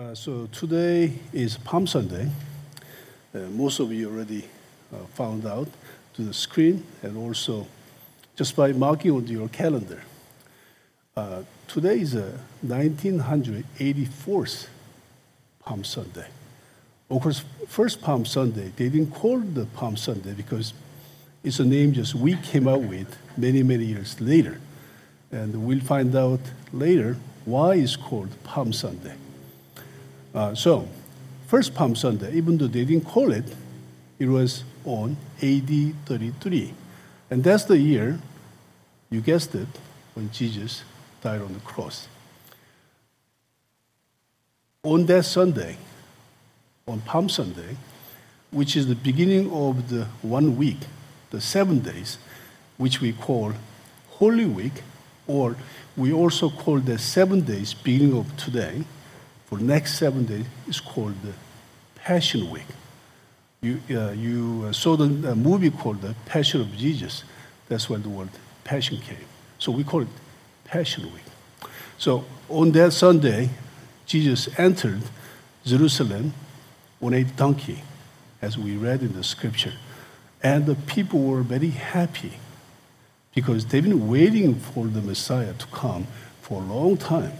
Uh, so today is Palm Sunday. Uh, most of you already uh, found out to the screen and also just by marking on your calendar. Uh, today is a 1984th Palm Sunday. Of course, first Palm Sunday, they didn't call it the Palm Sunday because it's a name just we came up with many, many years later. And we'll find out later why it's called Palm Sunday. Uh, so, first Palm Sunday, even though they didn't call it, it was on AD 33. And that's the year, you guessed it, when Jesus died on the cross. On that Sunday, on Palm Sunday, which is the beginning of the one week, the seven days, which we call Holy Week, or we also call the seven days beginning of today, for next seven days is called the Passion Week. You, uh, you saw the movie called The Passion of Jesus. That's where the word passion came. So we call it Passion Week. So on that Sunday, Jesus entered Jerusalem on a donkey, as we read in the scripture. And the people were very happy because they've been waiting for the Messiah to come for a long time.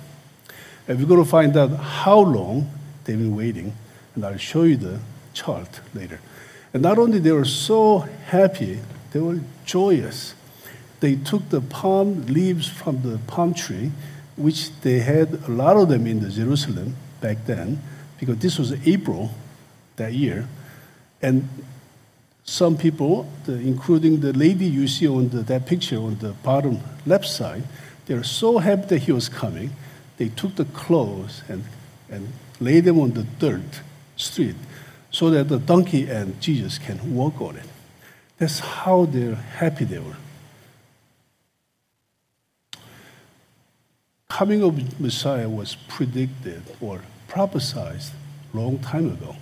And we're going to find out how long they've been waiting, and I'll show you the chart later. And not only they were so happy, they were joyous. They took the palm leaves from the palm tree, which they had a lot of them in the Jerusalem back then, because this was April that year. And some people, the, including the lady you see on the, that picture on the bottom left side, they were so happy that he was coming they took the clothes and, and laid them on the dirt street so that the donkey and Jesus can walk on it. That's how they're happy they were. Coming of Messiah was predicted or prophesied long time ago.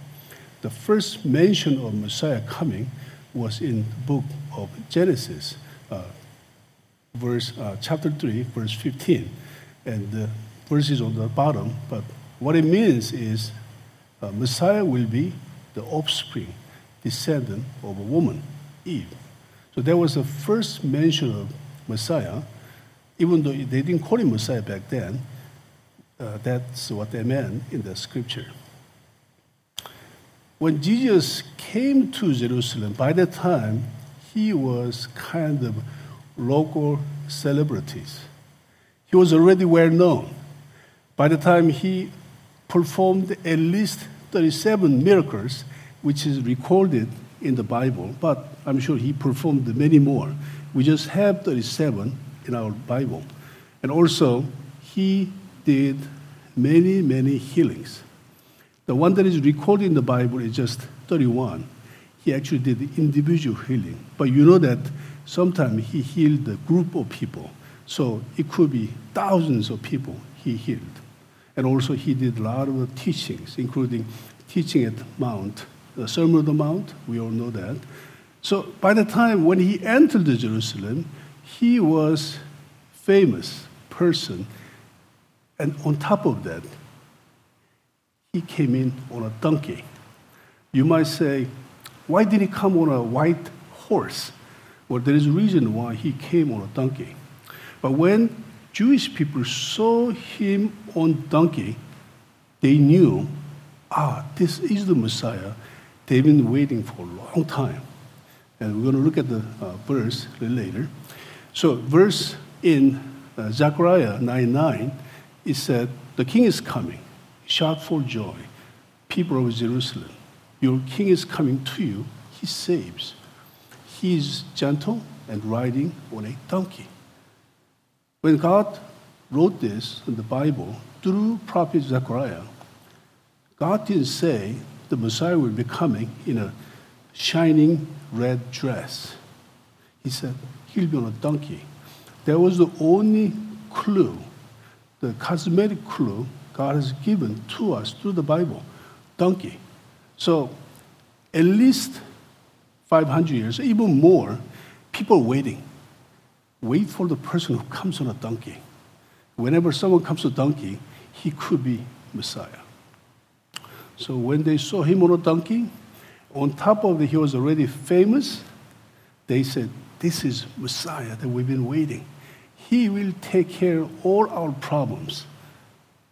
The first mention of Messiah coming was in the book of Genesis, uh, verse uh, chapter three, verse fifteen, and uh, verses on the bottom, but what it means is uh, Messiah will be the offspring, descendant of a woman, Eve. So that was the first mention of Messiah, even though they didn't call him Messiah back then. Uh, that's what they meant in the scripture. When Jesus came to Jerusalem, by that time, he was kind of local celebrities. He was already well known. By the time he performed at least 37 miracles, which is recorded in the Bible, but I'm sure he performed many more. We just have 37 in our Bible. And also, he did many, many healings. The one that is recorded in the Bible is just 31. He actually did individual healing. But you know that sometimes he healed a group of people. So it could be thousands of people he healed. And also, he did a lot of teachings, including teaching at Mount, the Sermon on the Mount. We all know that. So, by the time when he entered Jerusalem, he was famous person. And on top of that, he came in on a donkey. You might say, why did he come on a white horse? Well, there is a reason why he came on a donkey. But when Jewish people saw him on donkey, they knew, ah, this is the Messiah. They've been waiting for a long time. And we're going to look at the uh, verse later. So, verse in uh, Zechariah 9 9, it said, The king is coming. Shout for joy, people of Jerusalem. Your king is coming to you. He saves. He is gentle and riding on a donkey. When God wrote this in the Bible through prophet Zechariah, God didn't say the Messiah will be coming in a shining red dress. He said he'll be on a donkey. That was the only clue, the cosmetic clue God has given to us through the Bible donkey. So, at least 500 years, even more, people waiting wait for the person who comes on a donkey. Whenever someone comes on a donkey, he could be Messiah. So when they saw him on a donkey, on top of it, he was already famous, they said, This is Messiah that we've been waiting. He will take care of all our problems.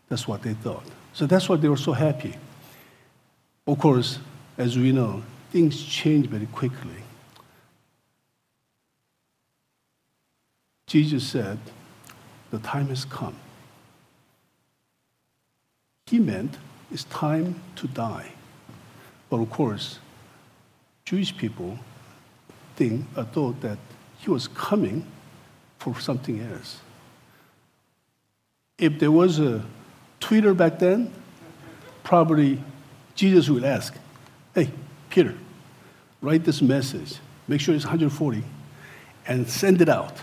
That's what they thought. So that's why they were so happy. Of course, as we know, things change very quickly. Jesus said, The time has come. He meant it's time to die. But of course, Jewish people think, uh, thought that he was coming for something else. If there was a Twitter back then, probably Jesus would ask, Hey, Peter, write this message. Make sure it's 140 and send it out.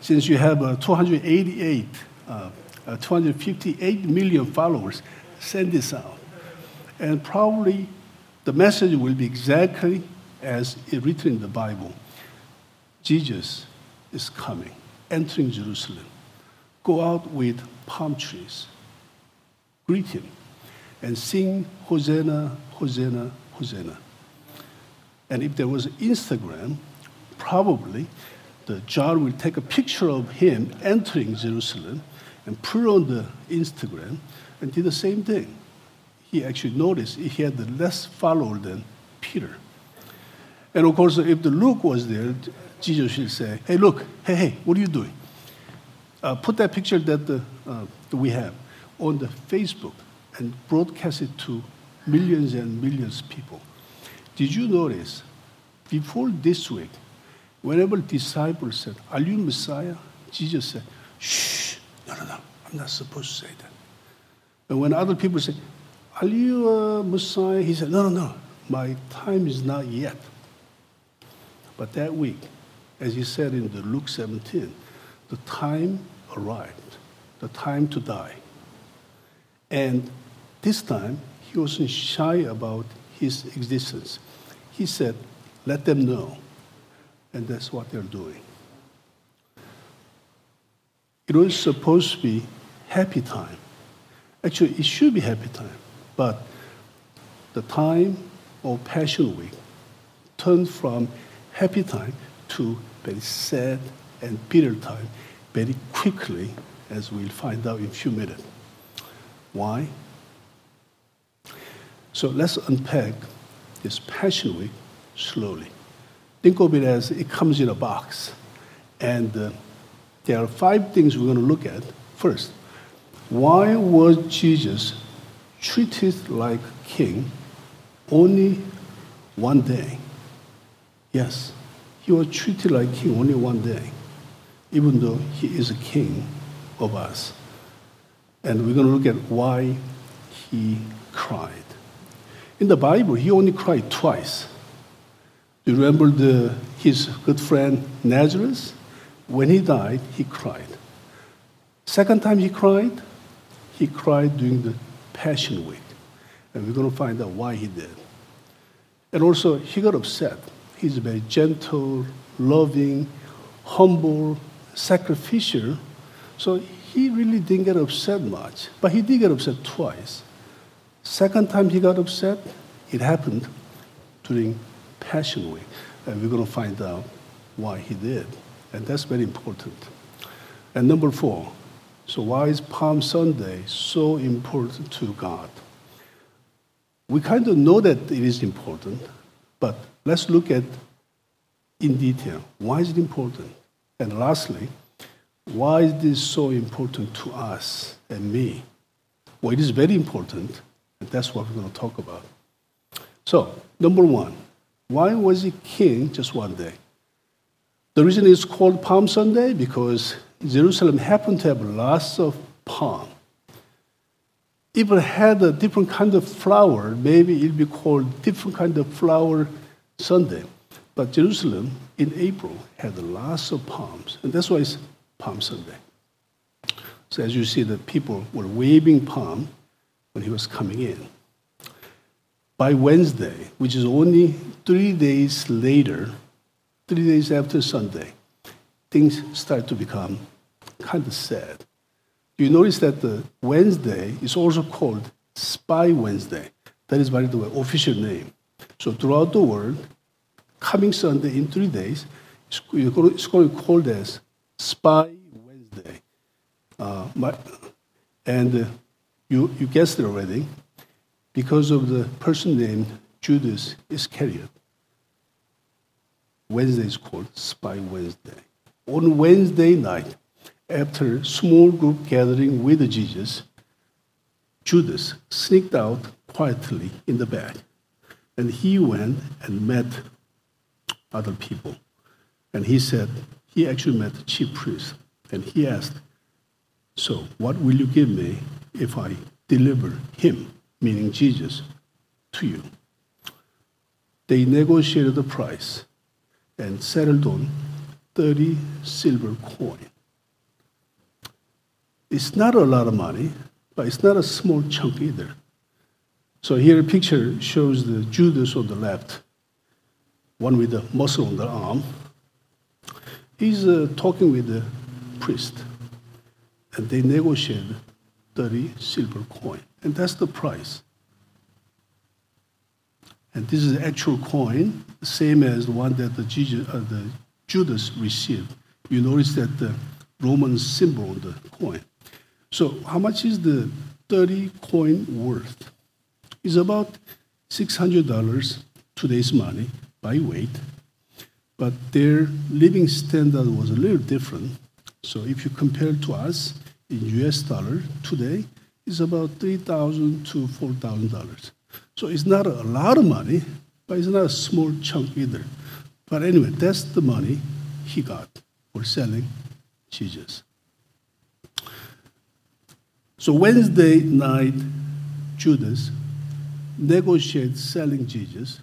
Since you have uh, 288, uh, uh, 258 million followers, send this out. And probably the message will be exactly as it written in the Bible. Jesus is coming, entering Jerusalem. Go out with palm trees, greet him, and sing Hosanna, Hosanna, Hosanna. And if there was Instagram, probably the John will take a picture of him entering Jerusalem and put on the Instagram and did the same thing. He actually noticed he had less follower than Peter. And of course, if the Luke was there, Jesus will say, Hey, look, hey, hey, what are you doing? Uh, put that picture that, the, uh, that we have on the Facebook and broadcast it to millions and millions of people. Did you notice before this week, whenever disciples said, Are you Messiah? Jesus said, Shh, no, no, no, I'm not supposed to say that. And when other people said, Are you a Messiah? He said, No, no, no, my time is not yet. But that week, as he said in the Luke 17, the time arrived, the time to die. And this time, he wasn't shy about his existence. He said, let them know. And that's what they're doing. It was supposed to be happy time. Actually, it should be happy time. But the time of Passion Week turned from happy time to very sad and bitter time very quickly, as we'll find out in a few minutes. Why? So let's unpack this Passion Week slowly. Think of it as it comes in a box. And uh, there are five things we're going to look at. First, why was Jesus treated like king only one day? Yes, he was treated like king only one day, even though he is a king of us. And we're going to look at why he cried. In the Bible, he only cried twice. You remember the, his good friend Lazarus? When he died, he cried. Second time he cried, he cried during the Passion Week. And we're going to find out why he did. And also, he got upset He's very gentle, loving, humble, sacrificial. So he really didn't get upset much, but he did get upset twice. Second time he got upset, it happened during Passion. And we're going to find out why he did. And that's very important. And number four, so why is Palm Sunday so important to God? We kind of know that it is important, but Let's look at in detail why is it important? And lastly, why is this so important to us and me? Well, it is very important, and that's what we're going to talk about. So, number one, why was he king just one day? The reason it's called Palm Sunday because Jerusalem happened to have lots of palm. If it had a different kind of flower, maybe it'd be called different kind of flower Sunday. But Jerusalem in April had lots of palms, and that's why it's Palm Sunday. So as you see, the people were waving palm when he was coming in. By Wednesday, which is only three days later, three days after Sunday, things start to become kind of sad. You notice that the Wednesday is also called Spy Wednesday That is, by the way, official name. So throughout the world, coming Sunday in three days, it's going to be called as Spy Wednesday. Uh, and uh, you, you guessed it already, because of the person named Judas Iscariot. Wednesday is called Spy Wednesday. On Wednesday night, after a small group gathering with Jesus, Judas sneaked out quietly in the back, and he went and met other people. And he said, he actually met the chief priest, and he asked, So, what will you give me if I deliver him, meaning Jesus, to you? They negotiated the price and settled on 30 silver coin. It's not a lot of money, but it's not a small chunk either. So here a picture shows the Judas on the left, one with the muscle on the arm. He's uh, talking with the priest, and they negotiated 30 silver coin, and that's the price. And this is the actual coin, same as the one that the, Jesus, uh, the Judas received. You notice that the Roman symbol on the coin. So how much is the 30 coin worth? It's about $600 today's money by weight, but their living standard was a little different. So if you compare to us in US dollar today, it's about 3,000 to $4,000. So it's not a lot of money, but it's not a small chunk either. But anyway, that's the money he got for selling Jesus. So Wednesday night, Judas negotiates selling Jesus.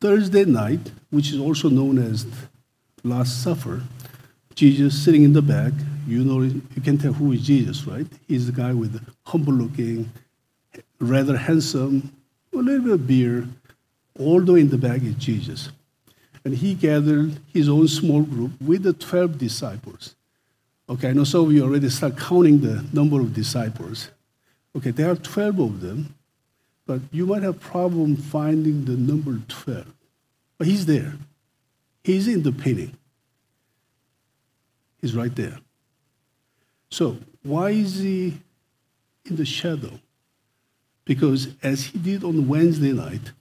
Thursday night, which is also known as Last Supper, Jesus sitting in the back. You know, you can tell who is Jesus, right? He's the guy with the humble looking, rather handsome, a little bit of beard. Way in the back is Jesus. And he gathered his own small group with the 12 disciples. Okay, I know some of you already start counting the number of disciples. Okay, there are 12 of them, but you might have problem finding the number 12. But he's there. He's in the painting. He's right there. So why is he in the shadow? Because as he did on Wednesday night,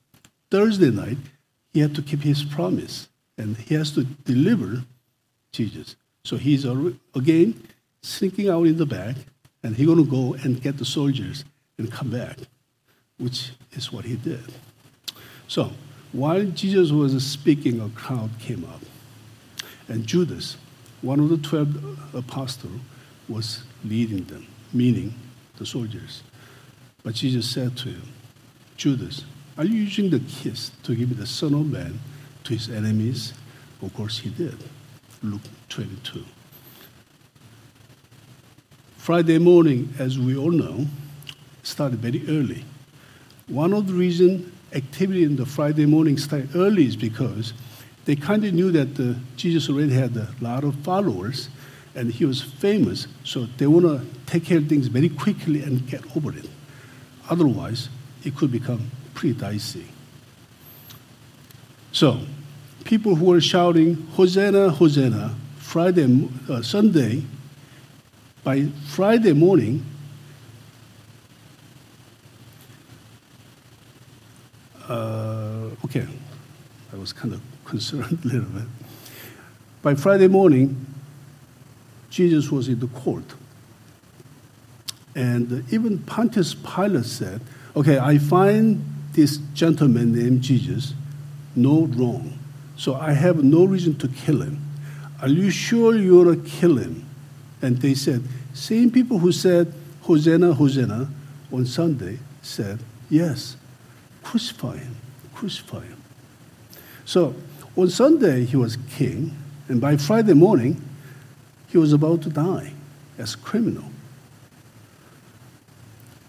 Thursday night, he had to keep his promise and he has to deliver Jesus. So he's again sneaking out in the back and he's going to go and get the soldiers and come back, which is what he did. So while Jesus was speaking, a crowd came up. And Judas, one of the 12 apostles, was leading them, meaning the soldiers. But Jesus said to him, Judas, are you using the kiss to give the Son of Man to his enemies? Of course, he did. Luke 22. Friday morning, as we all know, started very early. One of the reasons activity in the Friday morning started early is because they kind of knew that uh, Jesus already had a lot of followers and he was famous, so they want to take care of things very quickly and get over it. Otherwise, it could become pretty dicey. So, people who were shouting, Hosanna, Hosanna, Friday, uh, Sunday, by Friday morning, uh, okay, I was kind of concerned a little bit. By Friday morning, Jesus was in the court. And even Pontius Pilate said, Okay, I find this gentleman named Jesus no wrong. So I have no reason to kill him. Are you sure you're going to kill him? And they said, same people who said, Hosanna, Hosanna, on Sunday said, yes, crucify him, crucify him. So on Sunday, he was king, and by Friday morning, he was about to die as a criminal.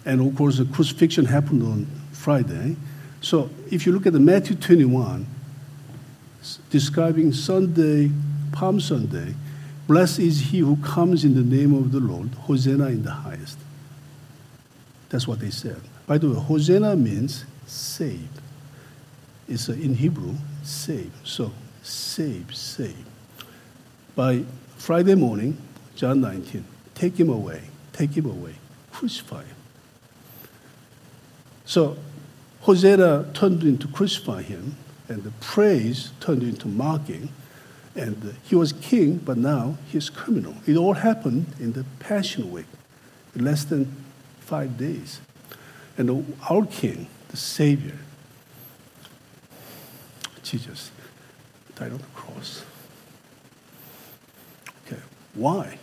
And of course, the crucifixion happened on Friday. So if you look at the Matthew 21, describing Sunday, Palm Sunday, blessed is he who comes in the name of the Lord, Hosanna in the highest. That's what they said. By the way, Hosanna means save. It's uh, in Hebrew, save. So, save, save. By Friday morning, John 19, take him away, take him away, crucify him. So, Hosanna turned into crucify him, and the praise turned into mocking. And he was king, but now he's criminal. It all happened in the Passion Week, in less than five days. And our king, the Savior, Jesus, died on the cross. Why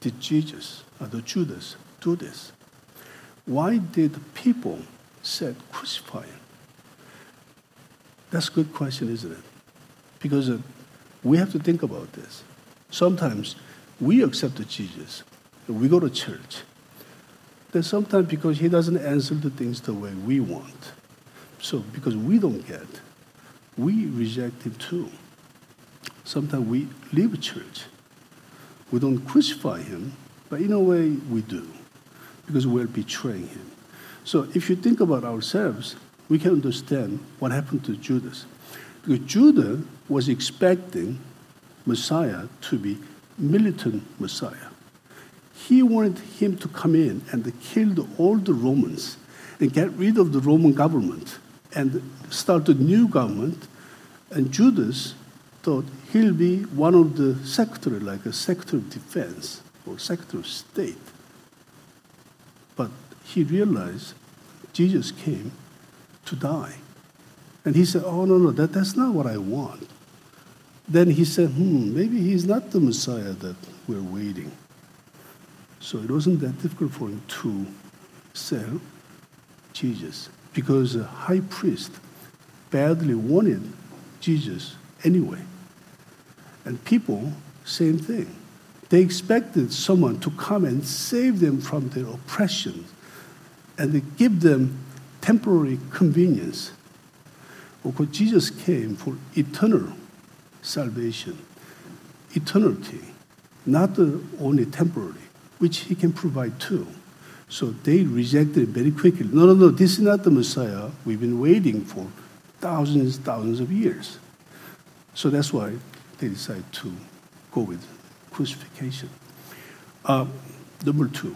did Jesus, or the Judas, do this? Why did people say crucify him? That's a good question, isn't it? Because uh, we have to think about this. Sometimes we accept Jesus, we go to church. Then sometimes because he doesn't answer the things the way we want. So because we don't get, we reject him too. Sometimes we leave church. We don't crucify him, but in a way we do, because we're betraying him. So if you think about ourselves, we can understand what happened to Judas. Because Judah was expecting Messiah to be militant Messiah. He wanted him to come in and kill all the Romans and get rid of the Roman government and start a new government. And Judas thought he'll be one of the secretary, like a secretary of defense or secretary of state. But he realized Jesus came to die. And he said, Oh, no, no, that, that's not what I want. Then he said, Hmm, maybe he's not the Messiah that we're waiting. So it wasn't that difficult for him to sell Jesus because the high priest badly wanted Jesus anyway. And people, same thing. They expected someone to come and save them from their oppression and give them temporary convenience. Because Jesus came for eternal salvation, eternity, not only temporary, which he can provide too. So they rejected it very quickly. No, no, no, this is not the Messiah we've been waiting for thousands, thousands of years. So that's why they decided to go with crucifixion. Uh, number two,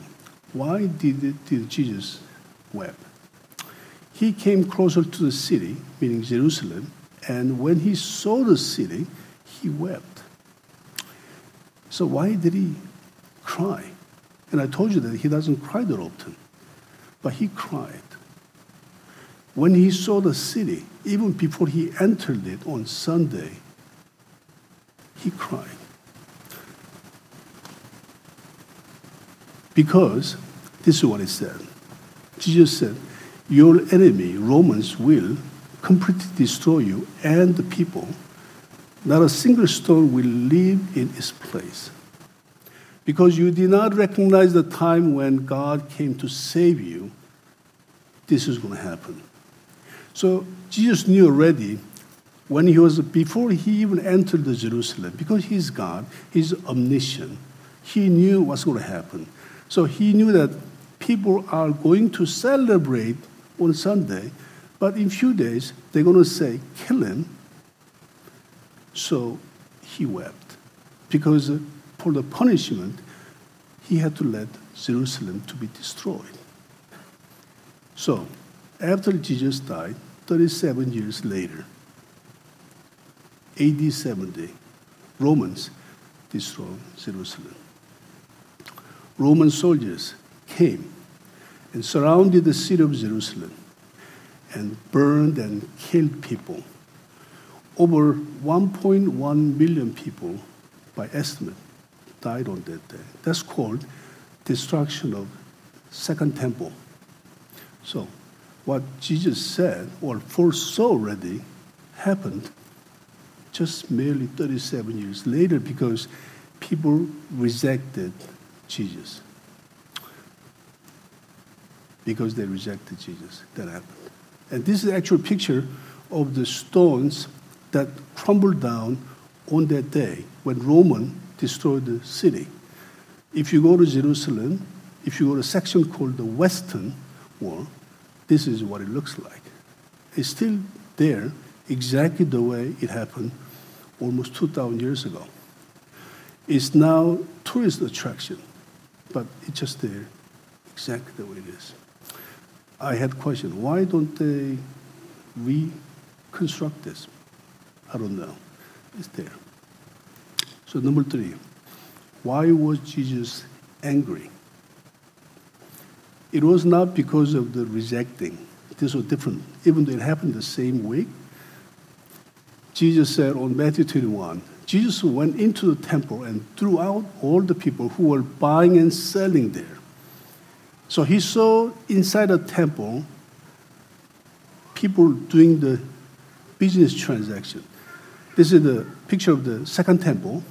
why did, did Jesus weep? He came closer to the city, meaning Jerusalem, and when he saw the city, he wept. So why did he cry? And I told you that he doesn't cry that often, but he cried. When he saw the city, even before he entered it on Sunday, he cried. Because this is what he said. Jesus said, Your enemy, Romans, will completely destroy you and the people. Not a single stone will leave in its place. Because you did not recognize the time when God came to save you, this is going to happen. So Jesus knew already when he was, before he even entered the Jerusalem, because he's God, he's omniscient, he knew what's going to happen. So he knew that people are going to celebrate on Sunday, but in few days they're going to say, kill him. So he wept because for the punishment, he had to let Jerusalem to be destroyed. So after Jesus died, 37 years later, AD 70, Romans destroyed Jerusalem. Roman soldiers came and surrounded the city of Jerusalem and burned and killed people. Over 1.1 million people, by estimate, died on that day. That's called destruction of Second Temple. So, what Jesus said or foresaw already happened just merely 37 years later because people rejected Jesus. Because they rejected Jesus. That happened. And this is the actual picture of the stones that crumbled down on that day when Roman destroyed the city. If you go to Jerusalem, if you go to a section called the Western Wall, this is what it looks like. It's still there, exactly the way it happened almost 2,000 years ago. It's now tourist attraction, but it's just there, exactly the way it is. I had question, why don't they reconstruct this? I don't know. It's there. So number three, why was Jesus angry? It was not because of the rejecting. This was different. Even though it happened the same week, Jesus said on Matthew 21, Jesus went into the temple and threw out all the people who were buying and selling there. So he saw inside the temple people doing the business transaction. This is the picture of the second temple,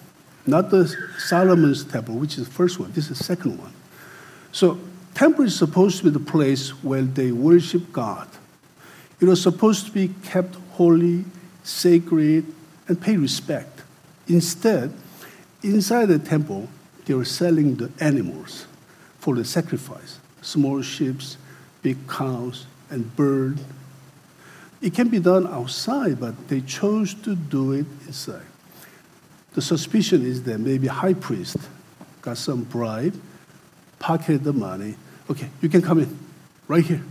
not the Solomon's temple, which is the first one. This is the second one. So temple is supposed to be the place where they worship God. It was supposed to be kept holy, sacred, and pay respect. Instead, inside the temple, they were selling the animals for the sacrifice small sheep, big cows, and birds. It can be done outside, but they chose to do it inside. The suspicion is that maybe high priest got some bribe, pocketed the money. Okay, you can come in, right here.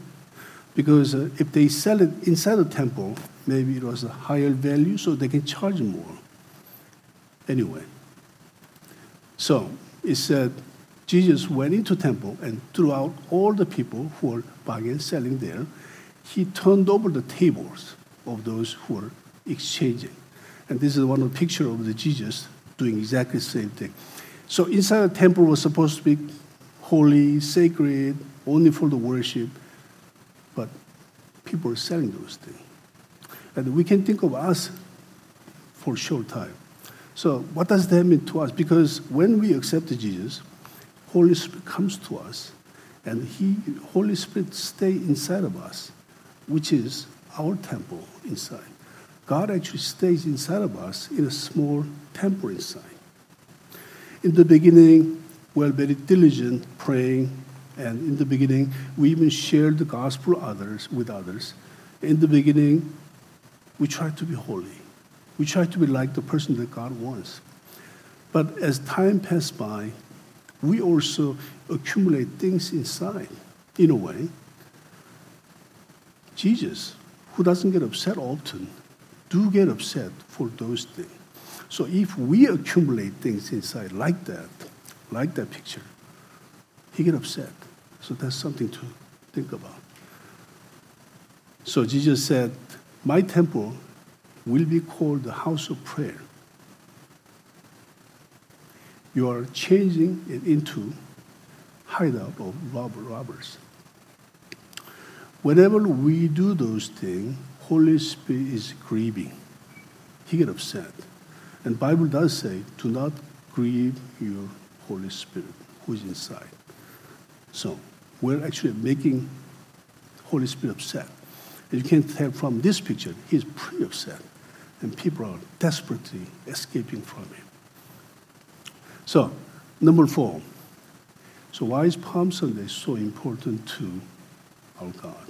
Because uh, if they sell it inside the temple, maybe it was a higher value, so they can charge more. Anyway, so it said Jesus went into temple and threw out all the people who were buying and selling there. He turned over the tables of those who were exchanging. And this is one of the picture of the Jesus doing exactly the same thing. So inside the temple was supposed to be holy, sacred, only for the worship, but people are selling those things. And we can think of us for a short time. So what does that mean to us? Because when we accept Jesus, Holy Spirit comes to us, and He, Holy Spirit, stay inside of us, which is our temple inside. God actually stays inside of us in a small temple inside. In the beginning, we are very diligent praying, and in the beginning, we even shared the gospel others with others. In the beginning, we try to be holy. We try to be like the person that God wants. But as time passed by, we also accumulate things inside in a way. Jesus, who doesn't get upset often, do get upset for those things. So if we accumulate things inside like that, like that picture, he get upset. So that's something to think about. So Jesus said, My temple will be called the house of prayer you are changing it into hideout of robbers. Whenever we do those things, Holy Spirit is grieving. He get upset. And Bible does say, do not grieve your Holy Spirit who is inside. So we're actually making Holy Spirit upset. And you can tell from this picture, he's pretty upset. And people are desperately escaping from him. So, number four. So, why is Palm Sunday so important to our God?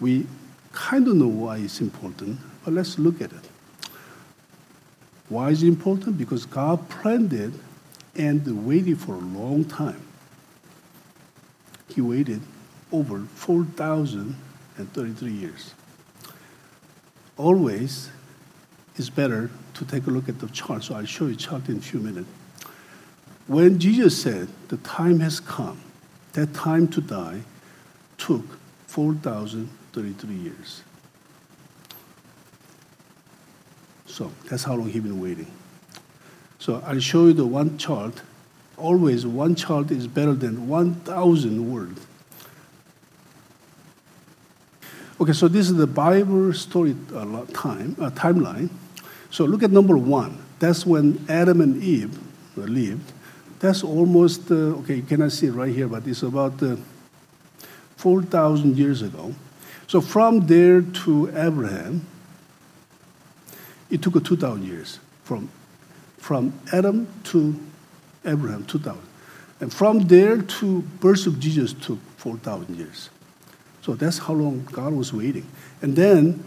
We kind of know why it's important, but let's look at it. Why is it important? Because God planned it and waited for a long time. He waited over 4,033 years. Always, it's better to take a look at the chart. So I'll show you chart in a few minutes. When Jesus said, the time has come, that time to die took 4,033 years. So that's how long he's been waiting. So I'll show you the one chart. Always one chart is better than 1,000 words. Okay, so this is the Bible story uh, time, uh, timeline. So look at number one. That's when Adam and Eve lived. That's almost, uh, okay, you cannot see it right here, but it's about uh, 4,000 years ago. So from there to Abraham, it took 2,000 years. From, from Adam to Abraham, 2,000. And from there to birth of Jesus took 4,000 years. So that's how long God was waiting. And then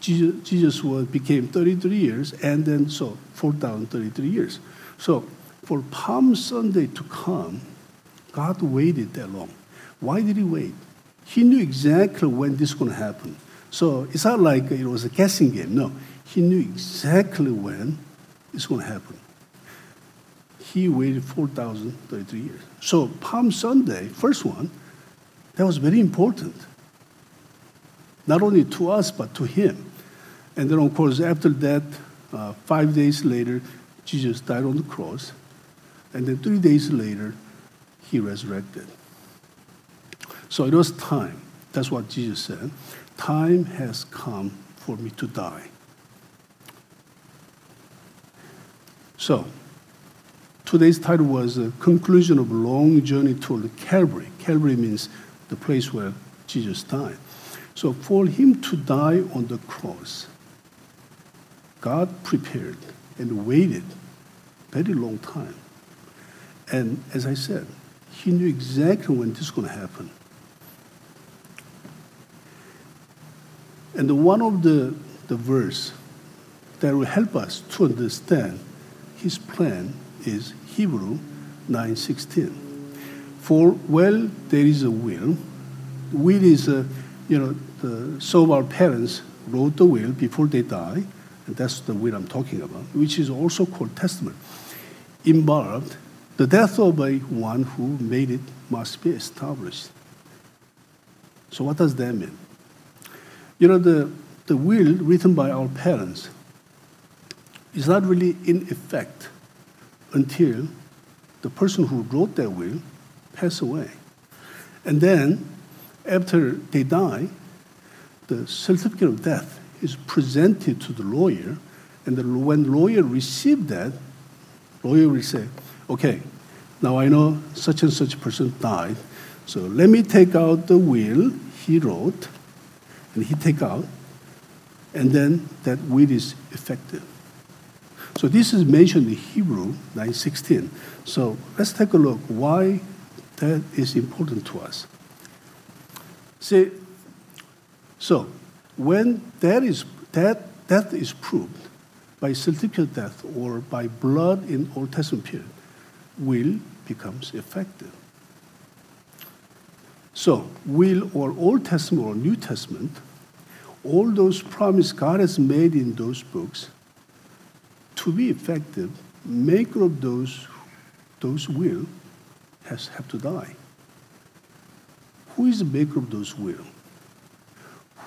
Jesus, Jesus became 33 years, and then so 4,033 years. So for Palm Sunday to come, God waited that long. Why did he wait? He knew exactly when this was going to happen. So it's not like it was a guessing game. No, he knew exactly when it's going to happen. He waited 4,033 years. So Palm Sunday, first one, that was very important. Not only to us, but to him. And then, of course, after that, uh, five days later, Jesus died on the cross. And then three days later, he resurrected. So it was time. That's what Jesus said. Time has come for me to die. So, today's title was a conclusion of a long journey toward Calvary. Calvary means the place where Jesus died. So, for him to die on the cross, God prepared and waited a very long time. And as I said, he knew exactly when this is going to happen. And one of the, the verse that will help us to understand his plan is Hebrew 9:16. For well there is a will. Will is a, you know, the, of our parents wrote the will before they die, and that's the will I'm talking about, which is also called testament. Involved, the death of a one who made it must be established. So what does that mean? You know, the, the will written by our parents is not really in effect until the person who wrote that will pass away. And then, after they die, the certificate of death is presented to the lawyer, and the, when lawyer receives that, lawyer will say, okay, now I know such and such person died, so let me take out the will he wrote, and he take out, and then that will is effective. So this is mentioned in Hebrew 9:16. So let's take a look why that is important to us. See, so when that is that death is proved by certificate death or by blood in Old Testament period, will becomes effective. So, will or Old Testament or New Testament, all those promises God has made in those books, to be effective, maker of those, those will has have to die. Who is the maker of those will?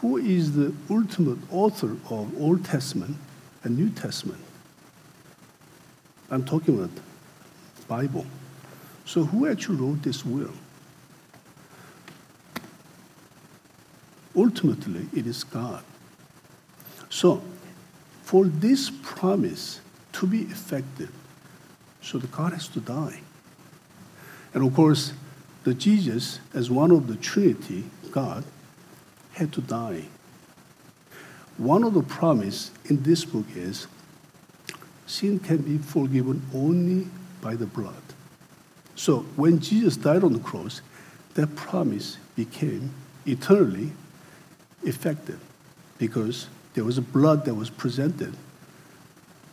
Who is the ultimate author of Old Testament and New Testament? I'm talking about Bible. So who actually wrote this will? Ultimately, it is God. So, for this promise to be effective, so the God has to die. And of course, the Jesus, as one of the Trinity, God, had to die. One of the promise in this book is sin can be forgiven only by the blood. So when Jesus died on the cross, that promise became eternally effective because there was a blood that was presented.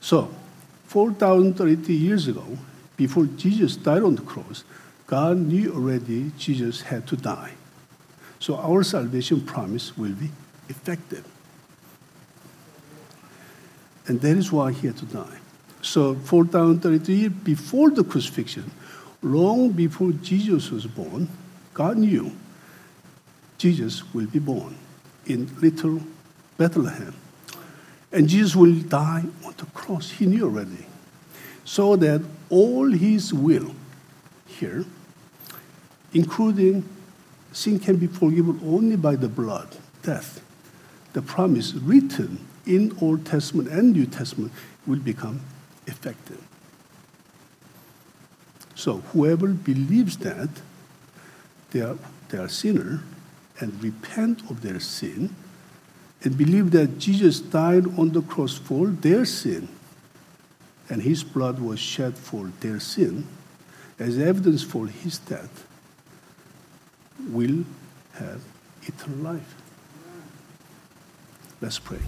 So, 4,030 years ago, before Jesus died on the cross, God knew already Jesus had to die. So our salvation promise will be effective. And that is why he had to die. So 4,033 years before the crucifixion, long before Jesus was born, God knew Jesus will be born in little Bethlehem. And Jesus will die on the cross. He knew already. So that all his will here, including sin can be forgiven only by the blood, death, the promise written in Old Testament and New Testament will become effective. So whoever believes that they are, they are sinner and repent of their sin and believe that Jesus died on the cross for their sin and his blood was shed for their sin as evidence for his death will have eternal life. Let's pray.